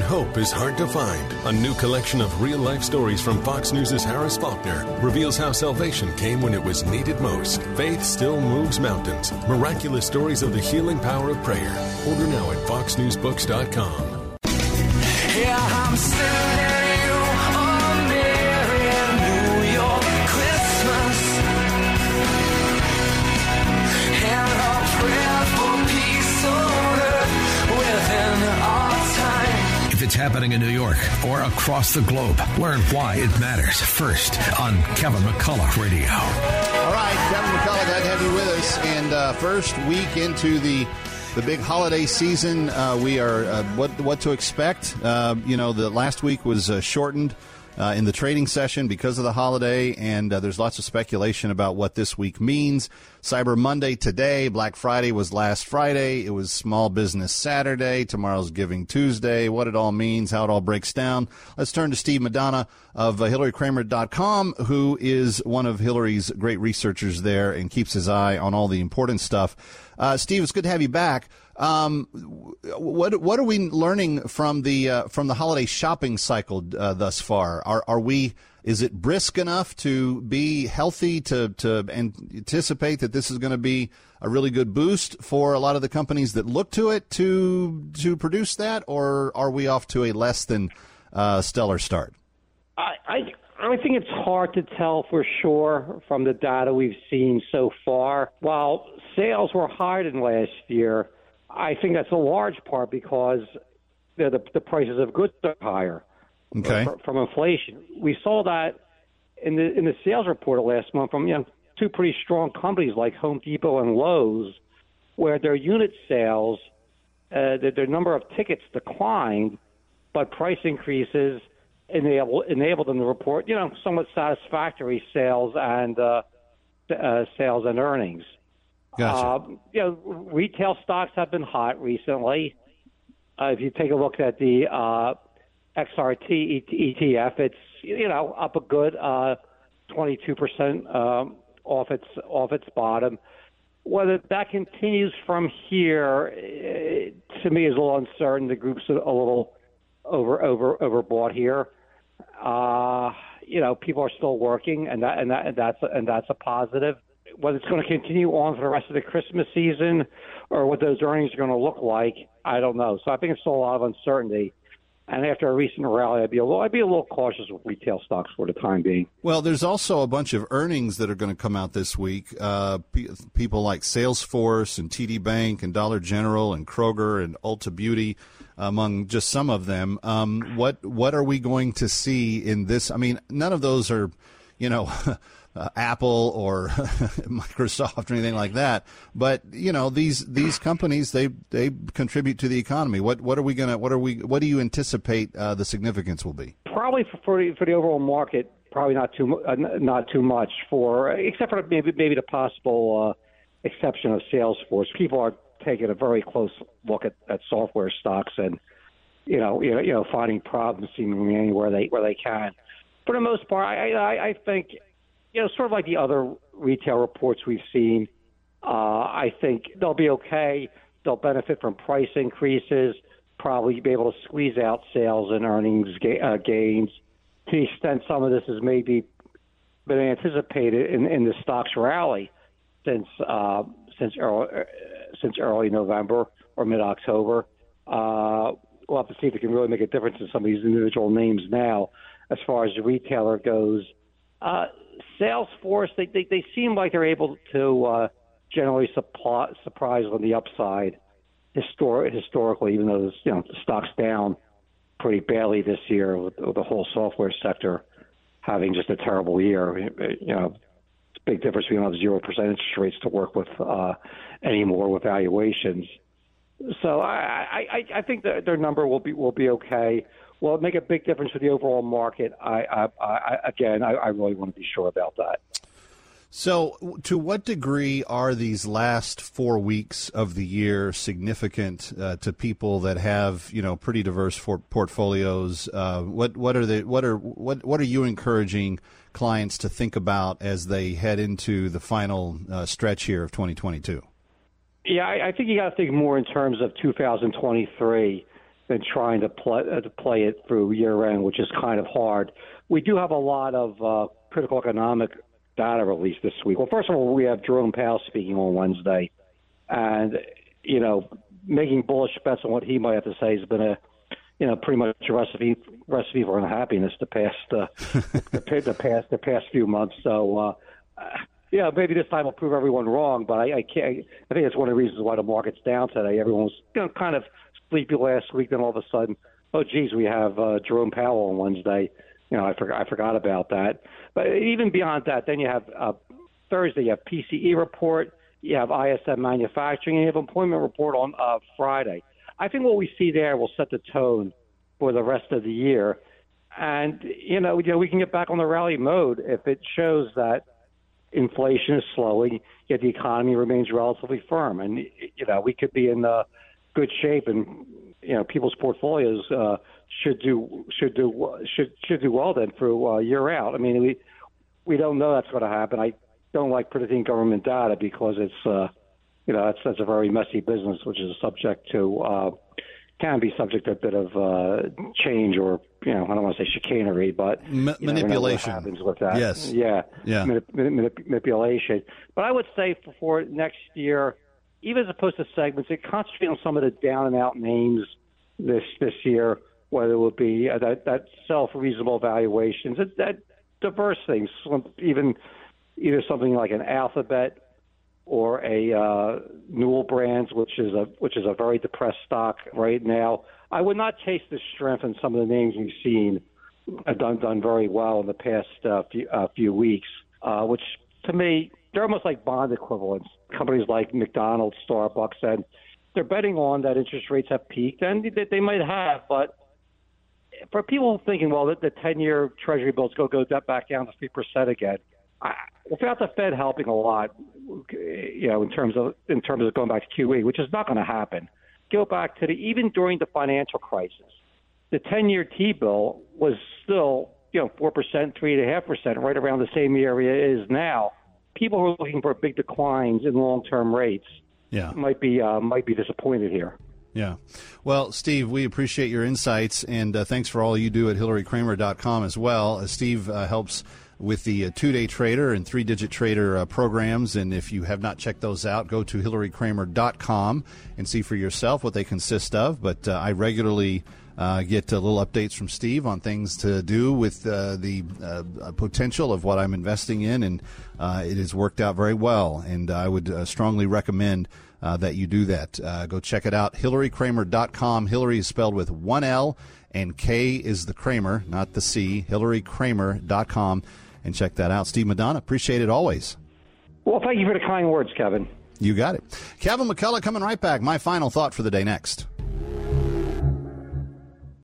Hope is hard to find. A new collection of real life stories from Fox News' Harris Faulkner reveals how salvation came when it was needed most. Faith still moves mountains. Miraculous stories of the healing power of prayer. Order now at foxnewsbooks.com. Yeah, happening in New York or across the globe, learn why it matters first on Kevin McCullough Radio. All right, Kevin McCullough, glad to have you with us. And uh, first week into the the big holiday season, uh, we are uh, what what to expect. Uh, you know, the last week was uh, shortened. Uh, in the trading session because of the holiday, and uh, there's lots of speculation about what this week means. Cyber Monday today, Black Friday was last Friday, it was Small Business Saturday, tomorrow's Giving Tuesday, what it all means, how it all breaks down. Let's turn to Steve Madonna of uh, HilaryKramer.com, who is one of Hilary's great researchers there and keeps his eye on all the important stuff. Uh, Steve, it's good to have you back. Um, what what are we learning from the uh, from the holiday shopping cycle uh, thus far? Are are we is it brisk enough to be healthy to to anticipate that this is going to be a really good boost for a lot of the companies that look to it to to produce that, or are we off to a less than uh, stellar start? I, I I think it's hard to tell for sure from the data we've seen so far. While sales were higher than last year, I think that's a large part because the the prices of goods are higher Okay. fr- from inflation. We saw that in the in the sales report last month from you know two pretty strong companies like Home Depot and Lowe's, where their unit sales, uh, their, their number of tickets declined, but price increases enable enabled them to report you know somewhat satisfactory sales and uh, uh, sales and earnings. Gotcha. Uh, you know, retail stocks have been hot recently. Uh, if you take a look at the uh, XRT ETF, it's you know up a good uh, 22% um, off its off its bottom. Whether that continues from here, eh, to me, is a little uncertain. The group's a little over over overbought here. Uh, you know, people are still working, and that and that and that's and that's a positive. Whether it's going to continue on for the rest of the Christmas season, or what those earnings are going to look like, I don't know. So I think it's still a lot of uncertainty. And after a recent rally, I'd be a little, I'd be a little cautious with retail stocks for the time being. Well, there's also a bunch of earnings that are going to come out this week. Uh, pe- people like Salesforce and TD Bank and Dollar General and Kroger and Ulta Beauty, among just some of them. Um, what what are we going to see in this? I mean, none of those are, you know. Uh, Apple or Microsoft or anything like that, but you know these these companies they they contribute to the economy. What what are we gonna what are we what do you anticipate uh, the significance will be? Probably for for the, overall market, probably not too uh, not too much for except for maybe maybe the possible uh, exception of Salesforce. People are taking a very close look at, at software stocks and you know you know you know finding problems seemingly anywhere they where they can. For the most part, I I, I think you know sort of like the other retail reports we've seen. Uh, I think they'll be okay. They'll benefit from price increases. Probably be able to squeeze out sales and earnings ga- uh, gains. To the extent some of this has maybe been anticipated in, in the stocks rally since uh, since early, since early November or mid October. Uh, we'll have to see if it can really make a difference in some of these individual names now. As far as the retailer goes, uh, Salesforce they, they they seem like they're able to uh, generally supply, surprise on the upside histor- historically, even though you know the stock's down pretty badly this year with, with the whole software sector having just a terrible year. You know, it's a big difference. We don't have zero percent interest rates to work with uh, anymore with valuations. So I, I, I think that their number will be will be okay. Will it make a big difference for the overall market? I, I, I again, I, I really want to be sure about that. So, to what degree are these last four weeks of the year significant uh, to people that have, you know, pretty diverse for- portfolios? Uh, what what are the what are what what are you encouraging clients to think about as they head into the final uh, stretch here of 2022? Yeah, I, I think you got to think more in terms of 2023. than trying to play uh, to play it through year end, which is kind of hard. We do have a lot of uh, critical economic data released this week. Well, first of all, we have Jerome Powell speaking on Wednesday, and you know, making bullish bets on what he might have to say has been a you know, pretty much a recipe recipe for unhappiness the past uh, the, the past the past few months. So, uh, yeah, maybe this time will prove everyone wrong. But I, I can't. I think it's one of the reasons why the market's down today. Everyone was you know, kind of sleepy last week, then all of a sudden, oh geez, we have uh, Jerome Powell on Wednesday. You know, I forgot I forgot about that. But even beyond that, then you have uh, Thursday. You have PCE report. You have ISM manufacturing, and you have employment report on uh, Friday. I think what we see there will set the tone for the rest of the year. And you know, you know, we can get back on the rally mode if it shows that inflation is slowing, yet the economy remains relatively firm. And you know, we could be in uh, good shape, and you know, people's portfolios uh, should do should do should should do well then through uh, year out. I mean, we we don't know that's going to happen. I don't like predicting government data because it's uh, you know that's that's a very messy business, which is subject to uh, can be subject to a bit of uh, change or you know I don't want to say chicanery, but Ma- manipulation happens with that. Yes, yeah, yeah, manip- manip- manipulation. But I would say for, for next year, even as opposed to segments, it concentrate on some of the down and out names this this year, whether it would be uh, that that self reasonable valuations, that, that diverse things, even either something like an alphabet or a uh, Newell Brands, which is a which is a very depressed stock right now. I would not chase the strength in some of the names we've seen have done done very well in the past uh, few, uh, few weeks, uh, which to me they're almost like bond equivalents. Companies like McDonald's, Starbucks, and they're betting on that interest rates have peaked, and they, they might have, but for people thinking, well, the, the 10-year Treasury bills go go back down to three percent again. I, without the Fed helping a lot, you know, in terms of in terms of going back to QE, which is not going to happen. Go back to the even during the financial crisis, the 10-year T-bill was still you know four percent, three and a half percent, right around the same area it is now. People who are looking for big declines in long-term rates, yeah, might be uh, might be disappointed here. Yeah. Well, Steve, we appreciate your insights, and uh, thanks for all you do at HilaryKramer.com as well. Uh, Steve uh, helps with the uh, two day trader and three digit trader uh, programs. And if you have not checked those out, go to hilarykramer.com and see for yourself what they consist of. But uh, I regularly uh, get uh, little updates from Steve on things to do with uh, the potential of what I'm investing in, and it has worked out very well. And I would strongly recommend. that you do that. go check it out. HilaryKramer.com. Hilary is spelled with one L, and K is the Kramer, not the C. HilaryKramer.com and check that out. Steve Madonna, appreciate it always. Well, thank you for the kind words, Kevin. You got it. Kevin McCullough coming right back. My final thought for the day next.